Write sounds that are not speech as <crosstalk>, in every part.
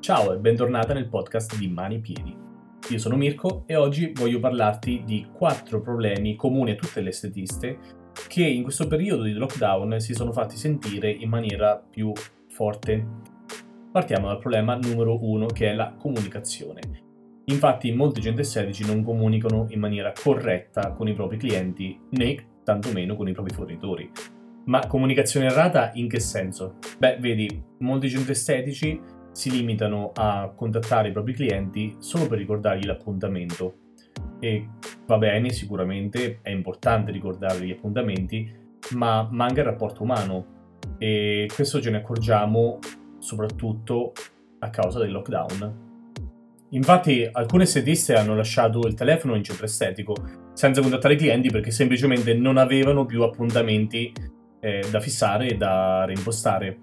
Ciao e bentornata nel podcast di Mani Piedi. Io sono Mirko e oggi voglio parlarti di quattro problemi comuni a tutte le estetiste che in questo periodo di lockdown si sono fatti sentire in maniera più forte. Partiamo dal problema numero uno che è la comunicazione. Infatti molti centri estetici non comunicano in maniera corretta con i propri clienti né tantomeno con i propri fornitori. Ma comunicazione errata in che senso? Beh, vedi, molti centri estetici si limitano a contattare i propri clienti solo per ricordargli l'appuntamento. E va bene, sicuramente è importante ricordare gli appuntamenti, ma manca il rapporto umano e questo ce ne accorgiamo soprattutto a causa del lockdown. Infatti alcune estetiste hanno lasciato il telefono in centro estetico senza contattare i clienti perché semplicemente non avevano più appuntamenti eh, da fissare e da reimpostare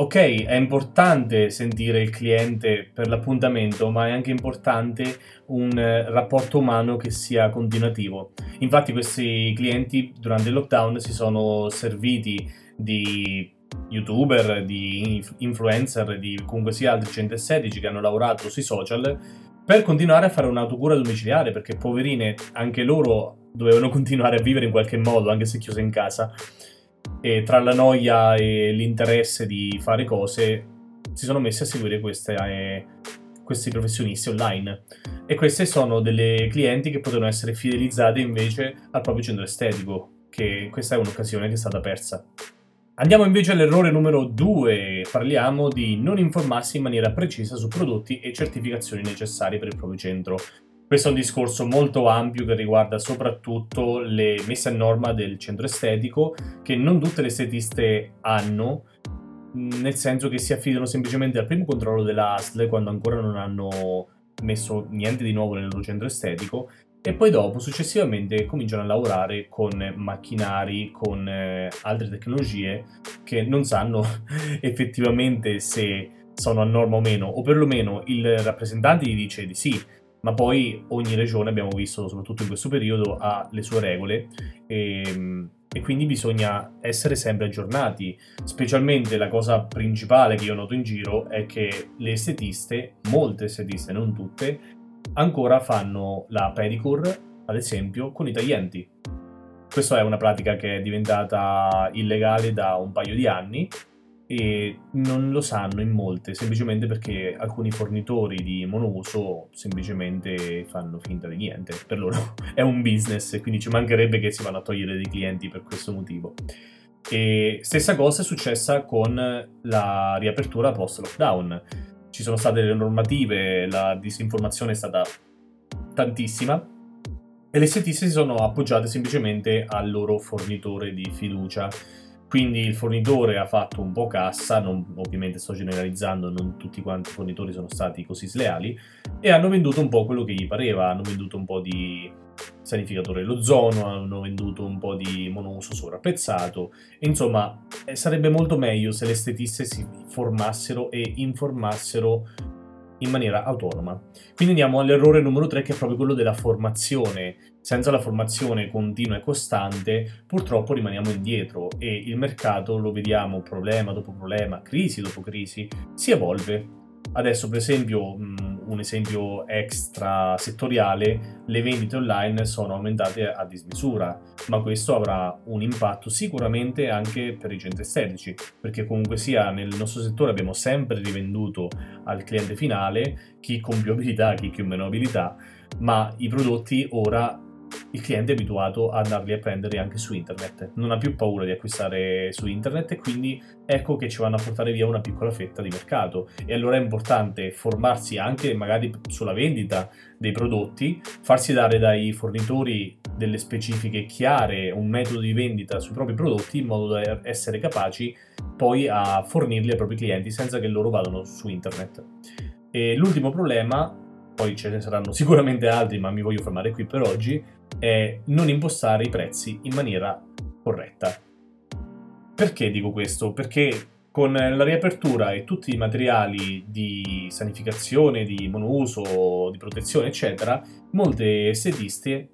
ok, è importante sentire il cliente per l'appuntamento, ma è anche importante un eh, rapporto umano che sia continuativo. Infatti questi clienti durante il lockdown si sono serviti di youtuber, di influencer, di comunque sia altri centri estetici che hanno lavorato sui social per continuare a fare un'autocura domiciliare, perché poverine, anche loro dovevano <laughs> continuare a vivere in qualche modo, anche se chiuse in casa e tra la noia e l'interesse di fare cose si sono messi a seguire queste, eh, questi professionisti online. E queste sono delle clienti che potevano essere fidelizzate invece al proprio centro estetico che questa è un'occasione che è stata persa. Andiamo invece all'errore numero 2, parliamo di non informarsi in maniera precisa su prodotti e certificazioni necessarie per il proprio centro. Questo è un discorso molto ampio che riguarda soprattutto le messe a norma del centro estetico che non tutte le estetiste hanno, nel senso che si affidano semplicemente al primo controllo dell'ASL quando ancora non hanno messo niente di nuovo nel loro centro estetico e poi dopo successivamente cominciano a lavorare con macchinari, con eh, altre tecnologie che non sanno <laughs> effettivamente se sono a norma o meno, o perlomeno il rappresentante gli dice di sì, ma poi ogni regione, abbiamo visto soprattutto in questo periodo, ha le sue regole e, ehm, e, quindi bisogna essere sempre aggiornati. Specialmente la cosa principale che io noto in giro è che le estetiste, molte estetiste, non tutte, ancora fanno la pedicure, ad esempio, con i taglienti. Questa è una pratica che è diventata illegale da un paio di anni e non lo sanno in molte, semplicemente perché alcuni fornitori di monouso semplicemente fanno finta di niente. Per loro <laughs> è un business e quindi ci mancherebbe che si vanno a togliere dei clienti per questo motivo. E stessa cosa è successa con la riapertura post-lockdown. Ci sono state le normative, la disinformazione è stata tantissima e le setiste si sono appoggiate semplicemente al loro fornitore di fiducia quindi il fornitore ha fatto un po' cassa, non, ovviamente sto generalizzando, non tutti quanti i fornitori sono stati così sleali, e hanno venduto un po' quello che gli pareva, hanno venduto un po' di sanificatore all'ozono, hanno venduto un po' di monouso sovrapprezzato, insomma eh, sarebbe molto meglio se le estetiste si formassero e informassero in maniera autonoma. Quindi andiamo all'errore numero 3 che è proprio quello della formazione. Senza la formazione continua e costante purtroppo rimaniamo indietro e il mercato lo vediamo problema dopo problema, crisi dopo crisi, si evolve Adesso, per esempio, un esempio extra settoriale, le vendite online sono aumentate a dismisura, ma questo avrà un impatto sicuramente anche per i centri estetici, perché comunque sia nel nostro settore abbiamo sempre rivenduto al cliente finale, chi con più abilità, chi con meno abilità, ma i prodotti ora il cliente è abituato ad andarli a prendere anche su internet, non ha più paura di acquistare su internet e quindi ecco che ci vanno a portare via una piccola fetta di mercato e allora è importante formarsi anche magari sulla vendita dei prodotti, farsi dare dai fornitori delle specifiche chiare, un metodo di vendita sui propri prodotti in modo da essere capaci poi a fornirli ai propri clienti senza che loro vadano su internet. E l'ultimo problema poi ce ne saranno sicuramente altri, ma mi voglio fermare qui per oggi, è non impostare i prezzi in maniera corretta. Perché dico questo? Perché con la riapertura e tutti i materiali di sanificazione, di monouso, di protezione, eccetera, molte estetiste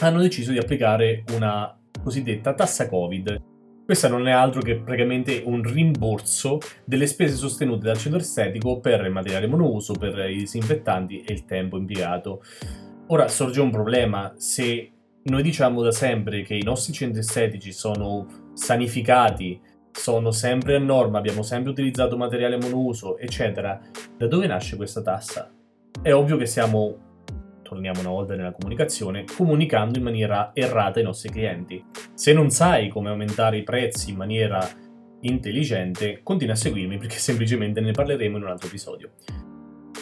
hanno deciso di applicare una cosiddetta tassa Covid. Questa non è altro che praticamente un rimborso delle spese sostenute dal centro estetico per il materiale monouso, per i disinfettanti e il tempo impiegato. Ora sorge un problema, se noi diciamo da sempre che i nostri centri estetici sono sanificati, sono sempre a norma, abbiamo sempre utilizzato materiale monouso, eccetera, da dove nasce questa tassa? È ovvio che stiamo torniamo una volta nella comunicazione, comunicando in maniera errata ai nostri clienti. Se non sai come aumentare i prezzi in maniera intelligente, continua a seguirmi perché <laughs> semplicemente ne parleremo in un altro episodio.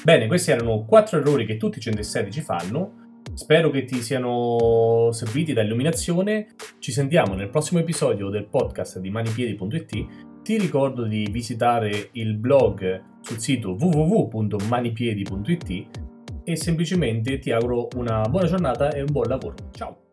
Bene, questi erano quattro errori che tutti i centri estetici fanno. Spero che ti siano serviti da illuminazione. Ci sentiamo nel prossimo episodio del podcast di manipiedi.it. Ti ricordo di visitare il blog sul sito www.manipiedi.it e semplicemente ti auguro una buona giornata e un buon lavoro. Ciao!